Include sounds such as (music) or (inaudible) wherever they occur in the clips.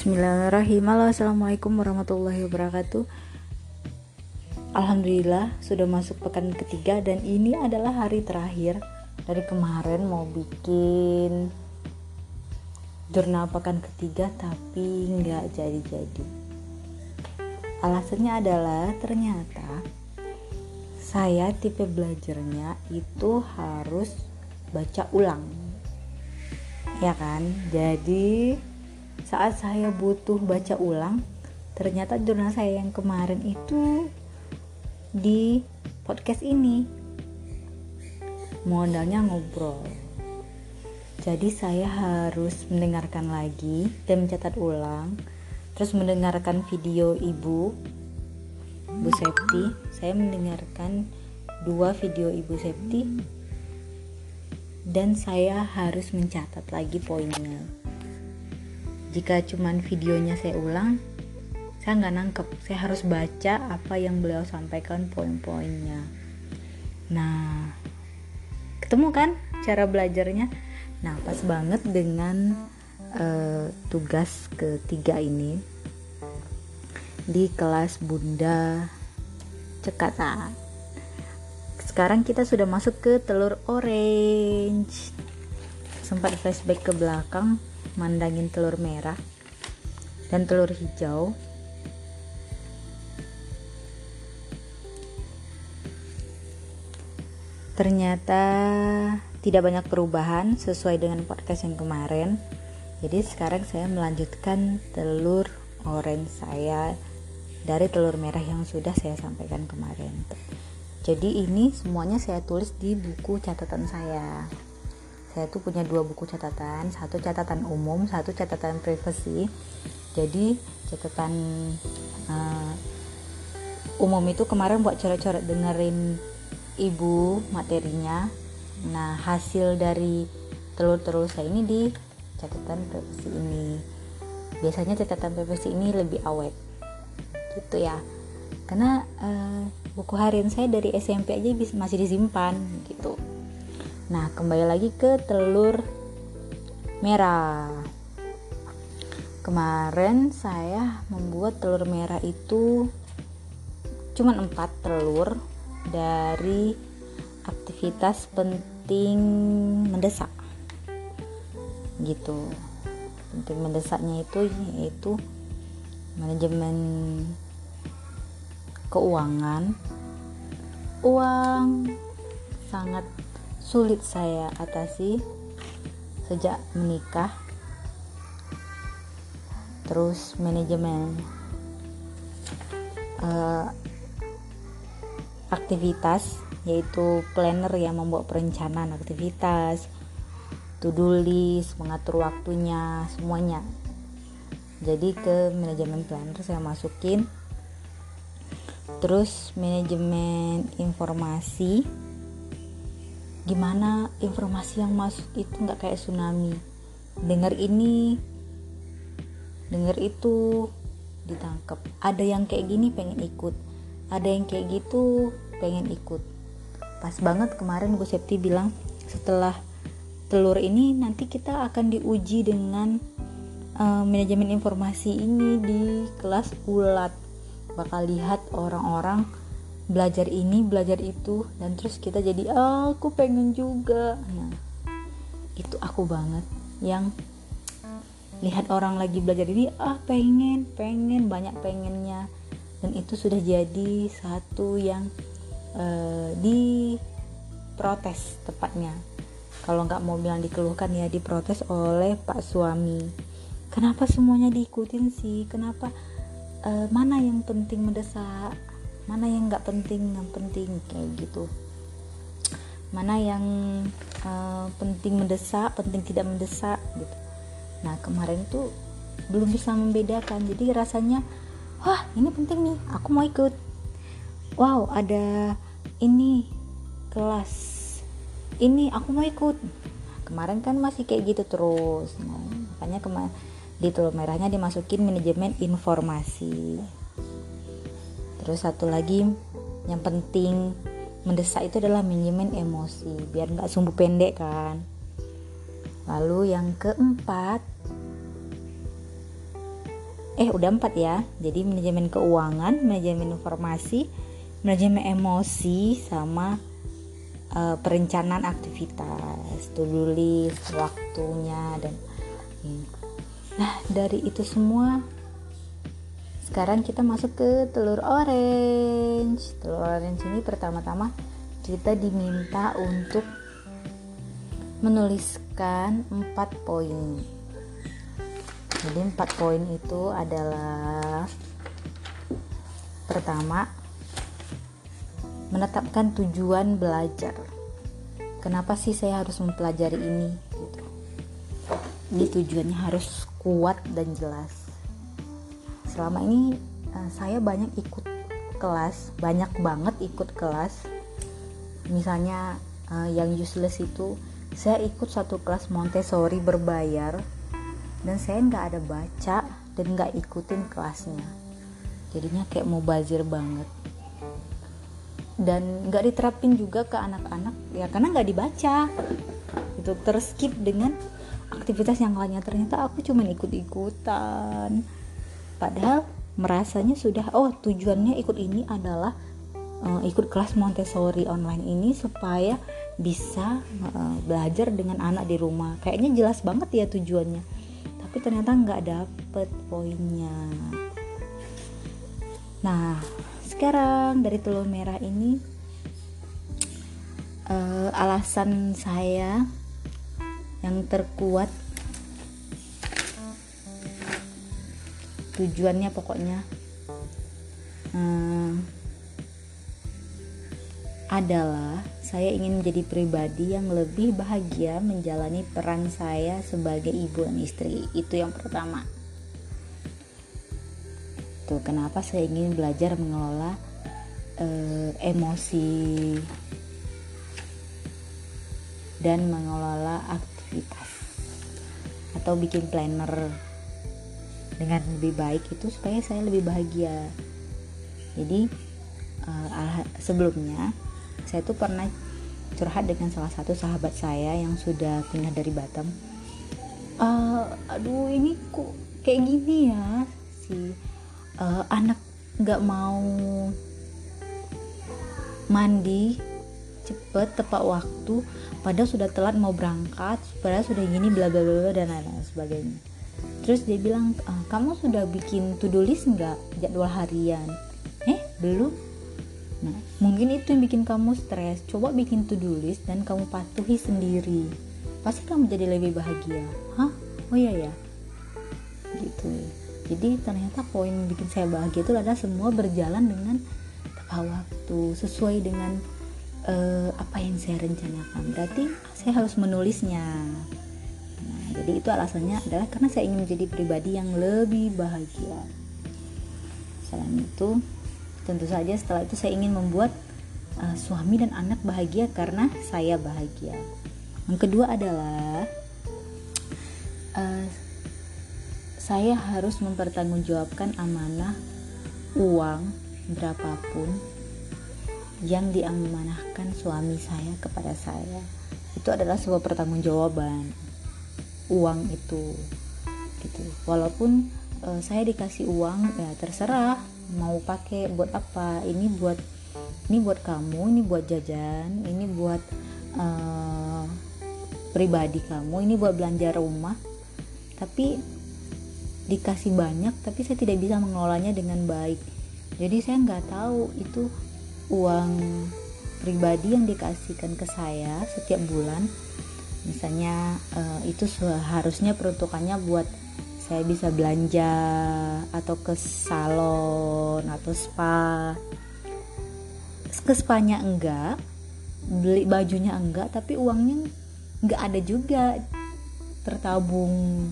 Bismillahirrahmanirrahim. Assalamualaikum warahmatullahi wabarakatuh. Alhamdulillah sudah masuk pekan ketiga dan ini adalah hari terakhir dari kemarin mau bikin jurnal pekan ketiga tapi nggak jadi-jadi. Alasannya adalah ternyata saya tipe belajarnya itu harus baca ulang. Ya kan? Jadi saat saya butuh baca ulang ternyata jurnal saya yang kemarin itu di podcast ini. Modalnya ngobrol. Jadi saya harus mendengarkan lagi dan mencatat ulang terus mendengarkan video ibu Bu Septi. Saya mendengarkan dua video ibu Septi dan saya harus mencatat lagi poinnya jika cuman videonya saya ulang saya nggak nangkep. Saya harus baca apa yang beliau sampaikan poin-poinnya. Nah ketemu kan cara belajarnya? Nah pas banget dengan uh, tugas ketiga ini. Di kelas bunda cekatan sekarang kita sudah masuk ke telur orange. Sempat flashback ke belakang mandangin telur merah dan telur hijau. Ternyata tidak banyak perubahan sesuai dengan podcast yang kemarin. Jadi sekarang saya melanjutkan telur orange saya dari telur merah yang sudah saya sampaikan kemarin. Jadi ini semuanya saya tulis di buku catatan saya saya tuh punya dua buku catatan satu catatan umum satu catatan privasi jadi catatan uh, umum itu kemarin buat coret-coret dengerin ibu materinya. Nah hasil dari telur-telur saya ini di catatan privasi ini. Biasanya catatan privasi ini lebih awet. Gitu ya. Karena uh, buku harian saya dari SMP aja masih disimpan gitu Nah, kembali lagi ke telur merah. Kemarin saya membuat telur merah itu cuma empat telur dari aktivitas penting mendesak. Gitu. Penting mendesaknya itu yaitu manajemen keuangan. Uang sangat sulit saya atasi sejak menikah. Terus manajemen uh, aktivitas yaitu planner yang membuat perencanaan aktivitas to-do list mengatur waktunya semuanya. Jadi ke manajemen planner saya masukin. Terus manajemen informasi gimana informasi yang masuk itu nggak kayak tsunami. Dengar ini dengar itu ditangkap ada yang kayak gini pengen ikut ada yang kayak gitu pengen ikut. Pas banget kemarin gue Septi bilang setelah telur ini nanti kita akan diuji dengan uh, manajemen informasi ini di kelas ulat. Bakal lihat orang-orang belajar ini belajar itu dan terus kita jadi aku pengen juga. Nah itu aku banget yang lihat orang lagi belajar ini ah pengen pengen banyak pengennya. Dan itu sudah jadi satu yang uh, di protes tepatnya. Kalau nggak mau bilang dikeluhkan ya diprotes oleh pak suami. Kenapa semuanya diikutin sih? Kenapa uh, mana yang penting mendesak mana yang nggak penting yang penting kayak gitu. Mana yang uh, penting mendesak penting tidak mendesak gitu. Nah kemarin tuh belum bisa membedakan. Jadi rasanya wah ini penting nih aku mau ikut. Wow ada ini kelas. Ini aku mau ikut. Kemarin kan masih kayak gitu terus. Nah, makanya kemarin di telur merahnya dimasukin manajemen informasi terus satu lagi yang penting mendesak itu adalah manajemen emosi biar nggak sumbu pendek kan. Lalu yang keempat eh udah empat ya. Jadi manajemen keuangan manajemen informasi manajemen emosi sama uh, perencanaan aktivitas list waktunya dan nah dari itu semua sekarang kita masuk ke telur orange. Telur orange ini pertama-tama kita diminta untuk menuliskan empat poin. Jadi empat poin itu adalah pertama menetapkan tujuan belajar. Kenapa sih saya harus mempelajari ini? Gitu. ini tujuannya harus kuat dan jelas selama ini uh, saya banyak ikut kelas banyak banget ikut kelas. Misalnya uh, yang useless itu saya ikut satu kelas Montessori berbayar dan saya nggak ada baca dan nggak ikutin kelasnya. Jadinya kayak mau bazir banget. Dan nggak diterapin juga ke anak-anak ya karena nggak dibaca. Itu terskip dengan aktivitas yang lainnya. Ternyata aku cuma ikut-ikutan padahal merasanya sudah oh tujuannya ikut ini adalah uh, ikut kelas Montessori online ini supaya bisa uh, belajar dengan anak di rumah. Kayaknya jelas banget ya tujuannya. Tapi ternyata nggak dapet poinnya. Nah sekarang dari telur merah ini uh, alasan saya yang terkuat tujuannya pokoknya uh, adalah saya ingin menjadi pribadi yang lebih bahagia menjalani peran saya sebagai ibu dan istri. Itu yang pertama. Tuh, kenapa saya ingin belajar mengelola uh, emosi dan mengelola aktivitas atau bikin planner dengan lebih baik itu supaya saya lebih bahagia. Jadi uh, sebelumnya saya tuh pernah curhat dengan salah satu sahabat saya yang sudah pindah dari Batam uh, aduh ini kok kayak gini ya si uh, anak nggak mau mandi cepet tepat waktu padahal sudah telat mau berangkat padahal sudah gini bla bla bla dan lain-lain sebagainya terus dia bilang ah, kamu sudah bikin to do list nggak jadwal harian eh belum Nah, mungkin itu yang bikin kamu stres. Coba bikin to-do list dan kamu patuhi sendiri. Pasti kamu jadi lebih bahagia. Hah? Oh iya ya. Gitu. Jadi ternyata poin yang bikin saya bahagia itu adalah semua berjalan dengan tepat waktu, sesuai dengan uh, apa yang saya rencanakan. Berarti saya harus menulisnya. Jadi itu alasannya adalah karena saya ingin menjadi pribadi yang lebih bahagia. Selain itu, Tentu saja setelah itu saya ingin membuat uh, suami dan anak bahagia karena saya bahagia. Yang kedua adalah uh, saya harus mempertanggungjawabkan amanah uang berapapun yang diamanahkan suami saya kepada saya. Itu adalah sebuah pertanggungjawaban uang itu gitu. Walaupun uh, saya dikasih uang ya terserah mau pakai buat apa. Ini buat ini buat kamu ini buat jajan ini buat uh, pribadi kamu ini buat belanja rumah. Tapi dikasih banyak tapi saya tidak bisa mengelolanya dengan baik. Jadi saya nggak tahu itu uang pribadi yang dikasihkan ke saya setiap bulan misalnya uh, itu seharusnya peruntukannya buat saya bisa belanja atau ke salon atau spa. Ke spanya enggak beli bajunya enggak tapi uangnya enggak ada juga tertabung.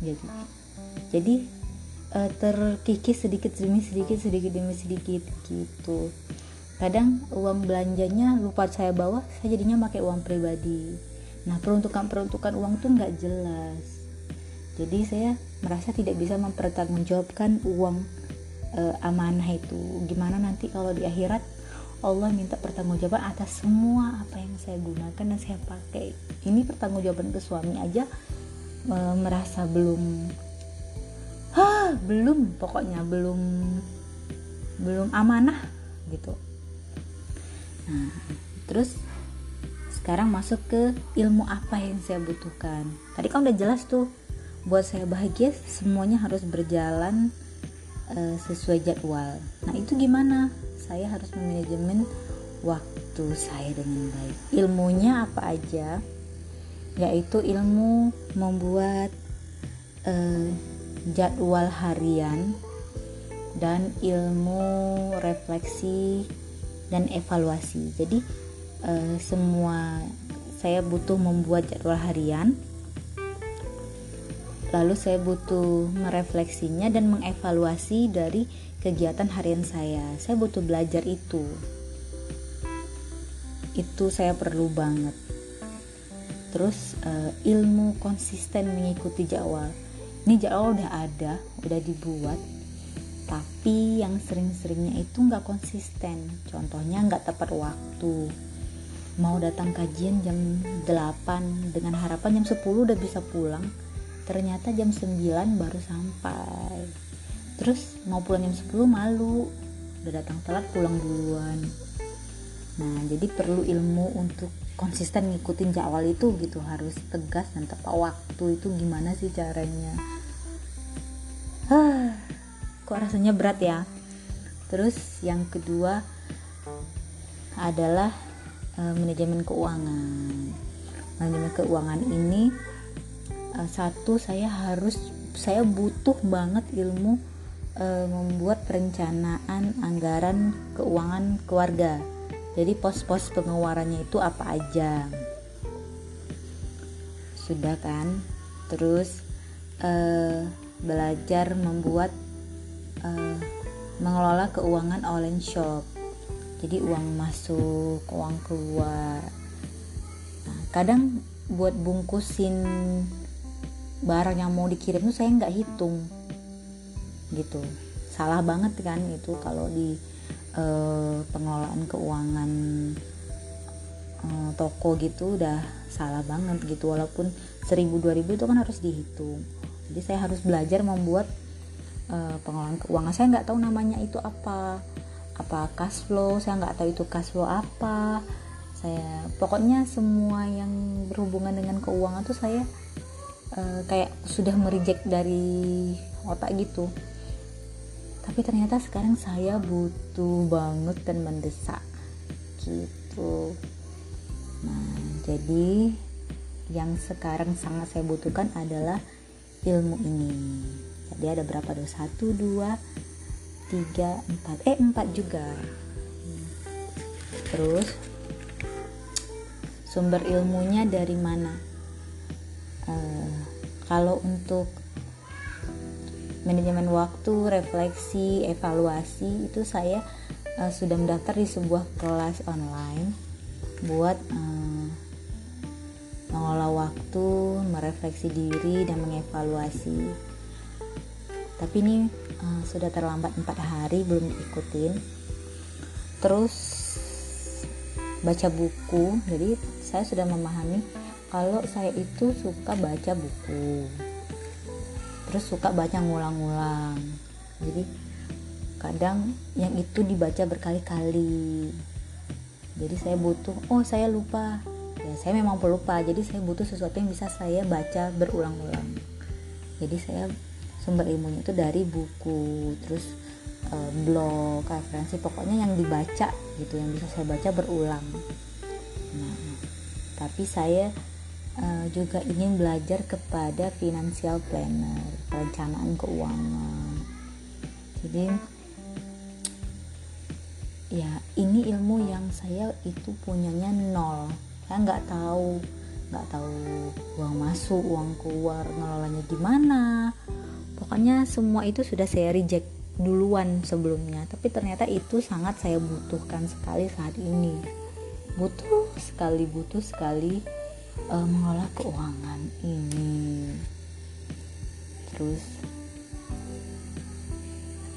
Gitu jadi uh, terkikis sedikit demi sedikit sedikit demi sedikit gitu. Kadang uang belanjanya lupa saya bawa saya jadinya pakai uang pribadi nah peruntukan peruntukan uang tuh nggak jelas. Jadi saya merasa tidak bisa mempertanggungjawabkan uang e, amanah itu. Gimana nanti kalau di akhirat Allah minta pertanggungjawaban atas semua apa yang saya gunakan dan saya pakai. Ini pertanggungjawaban ke suami aja e, merasa belum ah ah belum pokoknya belum belum amanah gitu. Nah terus sekarang masuk ke ilmu apa yang saya butuhkan. Tadi kan udah jelas tuh buat saya bahagia semuanya harus berjalan uh, sesuai jadwal. Nah itu gimana? Saya harus memanajemen waktu saya dengan baik. Ilmunya apa aja? Yaitu ilmu membuat uh, jadwal harian dan ilmu refleksi dan evaluasi. Jadi uh, semua saya butuh membuat jadwal harian. Lalu saya butuh merefleksinya dan mengevaluasi dari kegiatan harian saya. Saya butuh belajar itu. Itu saya perlu banget. Terus uh, ilmu konsisten mengikuti jadwal. Ini jadwal udah ada udah dibuat. Tapi yang sering-seringnya itu nggak konsisten. Contohnya nggak tepat waktu mau datang kajian jam 8 dengan harapan jam 10 udah bisa pulang. Ternyata jam 9 baru sampai. Terus mau pulang jam 10 malu. Udah datang telat pulang duluan. Nah jadi perlu ilmu untuk konsisten ngikutin jadwal itu gitu. Harus tegas dan tepat waktu itu gimana sih caranya. Hah, kok rasanya berat ya? Terus yang kedua adalah e, manajemen keuangan. Manajemen keuangan ini e, satu saya harus saya butuh banget ilmu e, membuat perencanaan anggaran keuangan keluarga. Jadi pos-pos pengeluarannya itu apa aja. Sudah kan? Terus uh, belajar membuat uh, mengelola keuangan online shop jadi uang masuk uang keluar. Nah, kadang buat bungkusin barang yang mau dikirim tuh saya nggak hitung. Gitu. Salah banget kan itu kalau di uh, pengelolaan keuangan uh, toko gitu udah salah banget gitu. Walaupun 1000 2000 itu kan harus dihitung. Jadi saya harus belajar membuat uh, pengelolaan keuangan. Saya nggak tahu namanya itu apa apa cash flow saya nggak tahu itu cash flow apa. Saya pokoknya semua yang berhubungan dengan keuangan tuh saya uh, kayak sudah merijek dari otak gitu. Tapi ternyata sekarang saya butuh banget dan mendesak gitu. Nah jadi yang sekarang sangat saya butuhkan adalah ilmu ini. Jadi ada berapa? Tuh satu dua tiga empat. Eh empat juga. Terus sumber ilmunya dari mana? Uh, kalau untuk manajemen waktu, refleksi, evaluasi itu saya uh, sudah mendaftar di sebuah kelas online buat uh, mengolah waktu, merefleksi diri dan mengevaluasi. Tapi ini uh, sudah terlambat empat hari belum diikutin. Terus baca buku, jadi saya sudah memahami kalau saya itu suka baca buku. Terus suka baca ngulang-ngulang jadi kadang yang itu dibaca berkali-kali. Jadi saya butuh oh saya lupa. Ya saya memang pelupa. Jadi saya butuh sesuatu yang bisa saya baca berulang-ulang. Jadi saya sumber ilmunya itu dari buku terus e, blog referensi pokoknya yang dibaca gitu yang bisa saya baca berulang. Nah tapi saya uh, juga ingin belajar kepada financial planner perencanaan keuangan. Jadi ya ini ilmu yang saya itu punyanya nol. Saya nggak tahu nggak tahu uang masuk uang keluar ngelolanya gimana pokoknya semua itu sudah saya reject duluan sebelumnya. Tapi ternyata itu sangat saya butuhkan sekali saat ini. Butuh sekali butuh sekali uh, mengolah keuangan ini. Terus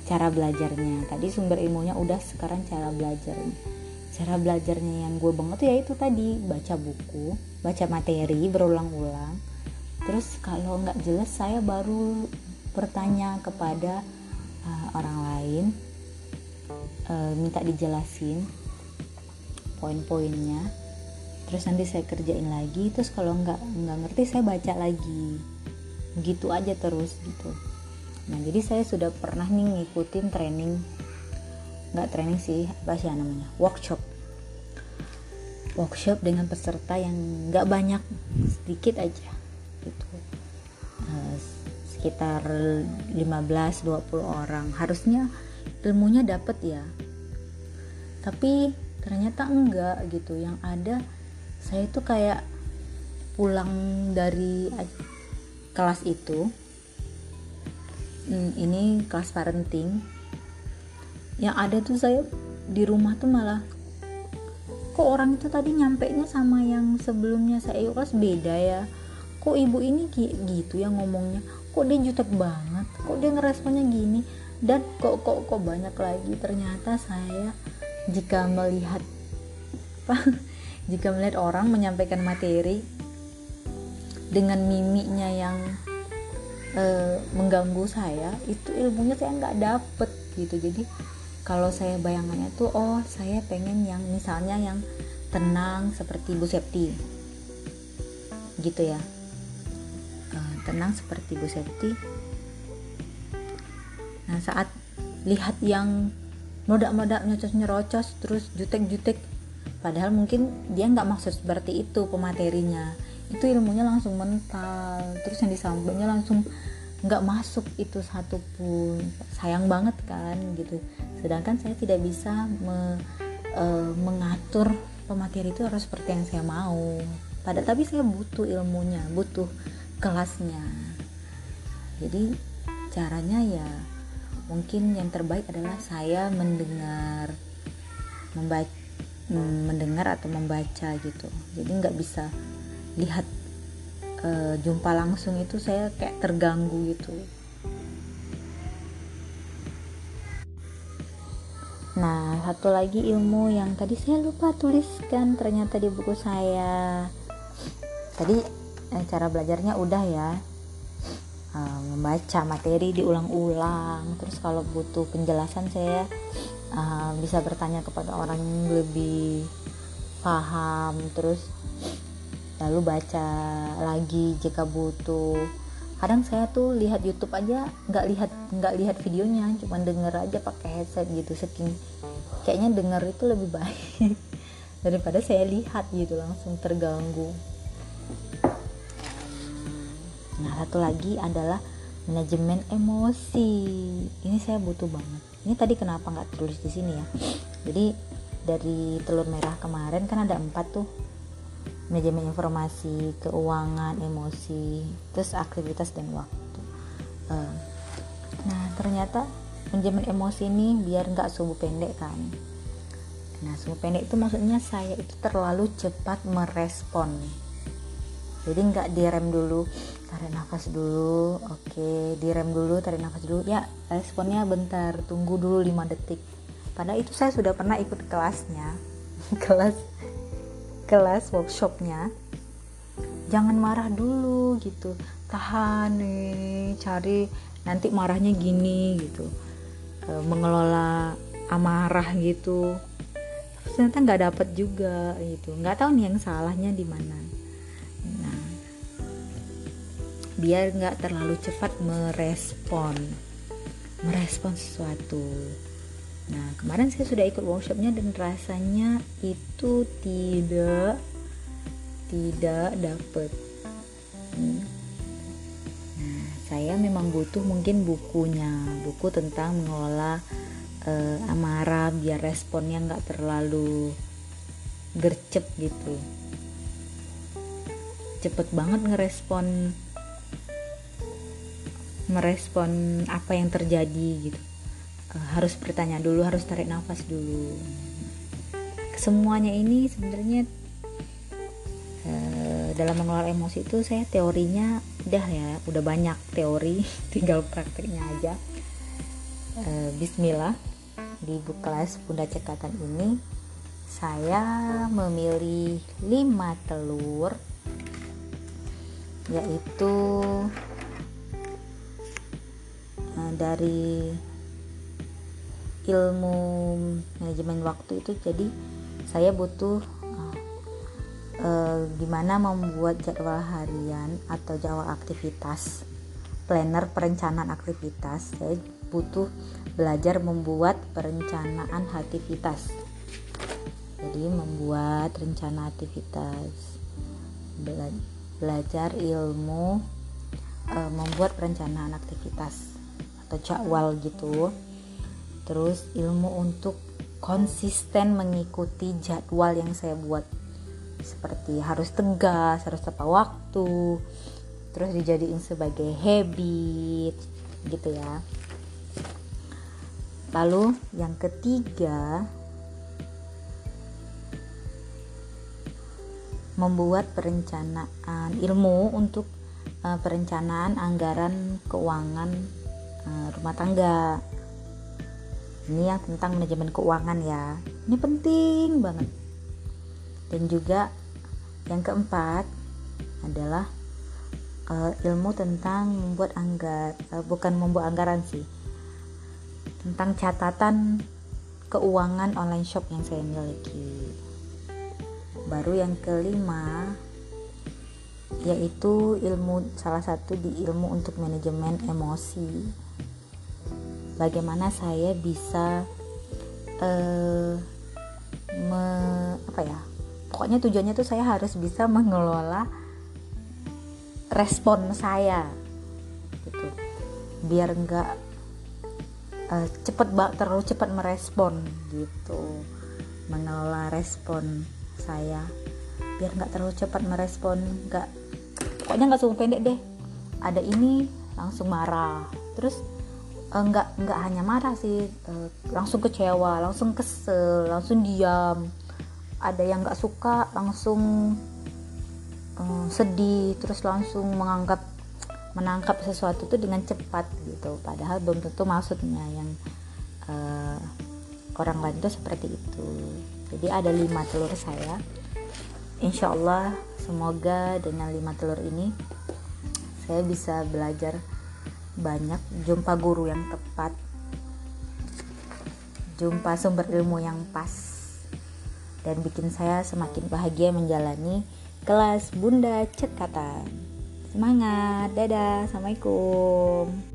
cara belajarnya. Tadi sumber ilmunya udah sekarang cara belajarnya. Cara belajarnya yang gue banget tuh ya itu tadi. Baca buku baca materi berulang-ulang. Terus kalau nggak jelas saya baru bertanya kepada uh, orang lain uh, minta dijelasin poin-poinnya. Terus nanti saya kerjain lagi terus kalau nggak nggak ngerti saya baca lagi. Gitu aja terus gitu. Nah jadi saya sudah pernah nih ngikutin training nggak training sih apa sih namanya workshop. Workshop dengan peserta yang nggak banyak sedikit aja gitu. Uh, sekitar 15-20 orang. Harusnya ilmunya dapet ya. Tapi ternyata enggak gitu. Yang ada saya itu kayak pulang dari kelas itu. Hmm, ini kelas parenting. Yang ada tuh saya di rumah tuh malah kok orang itu tadi nyampe nya sama yang sebelumnya? Saya kelas beda ya? Kok ibu ini gitu yang ngomongnya kok dia jutek banget? Kok dia ngeresponnya gini? Dan kok kok kok banyak lagi? Ternyata saya jika melihat apa (laughs) jika melihat orang menyampaikan materi dengan mimiknya yang e, mengganggu saya itu ilmunya saya nggak dapet gitu. Jadi kalau saya bayangannya tuh oh saya pengen yang misalnya yang tenang seperti Bu Septi gitu ya uh, tenang seperti Bu Septi. Nah saat lihat yang modak-modak nyocos nyerocos terus jutek-jutek padahal mungkin dia nggak maksud seperti itu pematerinya. Itu ilmunya langsung mental terus yang disampaikannya langsung nggak masuk itu satu pun sayang banget kan gitu. Sedangkan saya tidak bisa me, e, mengatur pemateri itu harus seperti yang saya mau. Pada tapi saya butuh ilmunya butuh kelasnya. Jadi caranya ya mungkin yang terbaik adalah saya mendengar membaca mendengar atau membaca gitu. Jadi nggak bisa lihat uh, jumpa langsung itu saya kayak terganggu gitu. Nah satu lagi ilmu yang tadi saya lupa tuliskan ternyata di buku saya. Tadi eh, cara belajarnya udah ya. Uh, membaca materi diulang-ulang. Terus kalau butuh penjelasan saya uh, bisa bertanya kepada orang yang lebih paham. Terus lalu baca lagi jika butuh. Kadang saya tuh lihat YouTube aja nggak lihat nggak lihat videonya. Cuma denger aja pakai headset gitu saking kayaknya denger itu lebih baik (laughs) daripada saya lihat gitu langsung terganggu nah satu lagi adalah manajemen emosi ini saya butuh banget ini tadi kenapa nggak tulis di sini ya (sniffs) jadi dari telur merah kemarin kan ada empat tuh manajemen informasi, keuangan, emosi, terus aktivitas dan waktu. Uh, nah ternyata manajemen emosi ini biar nggak subuh pendek kan. Nah subuh pendek itu maksudnya saya itu terlalu cepat merespon. Jadi nggak direm dulu, tarik nafas dulu, oke, direm dulu, tarik nafas dulu, ya responnya bentar, tunggu dulu 5 detik. Padahal itu saya sudah pernah ikut kelasnya, (laughs) kelas kelas workshopnya. Jangan marah dulu gitu. Tahan nih cari. Nanti marahnya gini gitu. E, mengelola amarah gitu. Ternyata nggak dapet juga gitu. Nggak tahu nih yang salahnya di mana biar nggak terlalu cepat merespon merespon sesuatu Nah, kemarin saya sudah ikut workshopnya dan rasanya itu tidak tidak dapet. Hmm. Nah, saya memang butuh mungkin bukunya, buku tentang mengelola uh, amarah biar responnya nggak terlalu gercep gitu. Cepet banget ngerespon merespon apa yang terjadi gitu. Uh, harus bertanya dulu harus tarik nafas dulu. Semuanya ini sebenarnya uh, dalam mengelola emosi itu saya teorinya udah ya udah banyak teori (laughs) tinggal prakteknya aja. Uh, Bismillah di buku kelas Bunda Cekatan ini saya memilih 5 telur yaitu dari ilmu manajemen waktu itu jadi saya butuh uh, gimana membuat jadwal harian atau jadwal aktivitas planner perencanaan aktivitas. Saya butuh belajar membuat perencanaan aktivitas. Jadi membuat rencana aktivitas Bela belajar ilmu e, membuat perencanaan aktivitas atau jadwal gitu. Terus ilmu untuk konsisten mengikuti jadwal yang saya buat. Seperti harus tegas harus tepat waktu terus dijadiin sebagai habit gitu ya. Lalu yang ketiga membuat perencanaan ilmu untuk uh, perencanaan anggaran keuangan uh, rumah tangga. Ini yang tentang manajemen keuangan ya. Ini penting banget. Dan juga yang keempat adalah uh, ilmu tentang membuat anggar uh, bukan membuat anggaran sih. Tentang catatan keuangan online shop yang saya miliki baru yang kelima yaitu ilmu salah satu di ilmu untuk manajemen emosi bagaimana saya bisa uh, me, apa ya pokoknya tujuannya tuh saya harus bisa mengelola respon saya gitu. Biar enggak uh, cepet terlalu cepat merespon gitu. Mengelola respon saya. Biar nggak terlalu cepat merespon nggak pokoknya nggak sungguh pendek deh. Ada ini langsung marah. Terus nggak nggak hanya marah sih uh, langsung kecewa langsung kesel langsung diam. Ada yang nggak suka langsung uh, sedih terus langsung menganggap menangkap sesuatu itu dengan cepat gitu. Padahal belum tentu maksudnya yang uh, orang lain itu seperti itu. Jadi ada lima telur saya. Insya Allah semoga dengan lima telur ini saya bisa belajar banyak. Jumpa guru yang tepat. Jumpa sumber ilmu yang pas. Dan bikin saya semakin bahagia menjalani kelas Bunda Cekatan semangat. Dadah. Assalamualaikum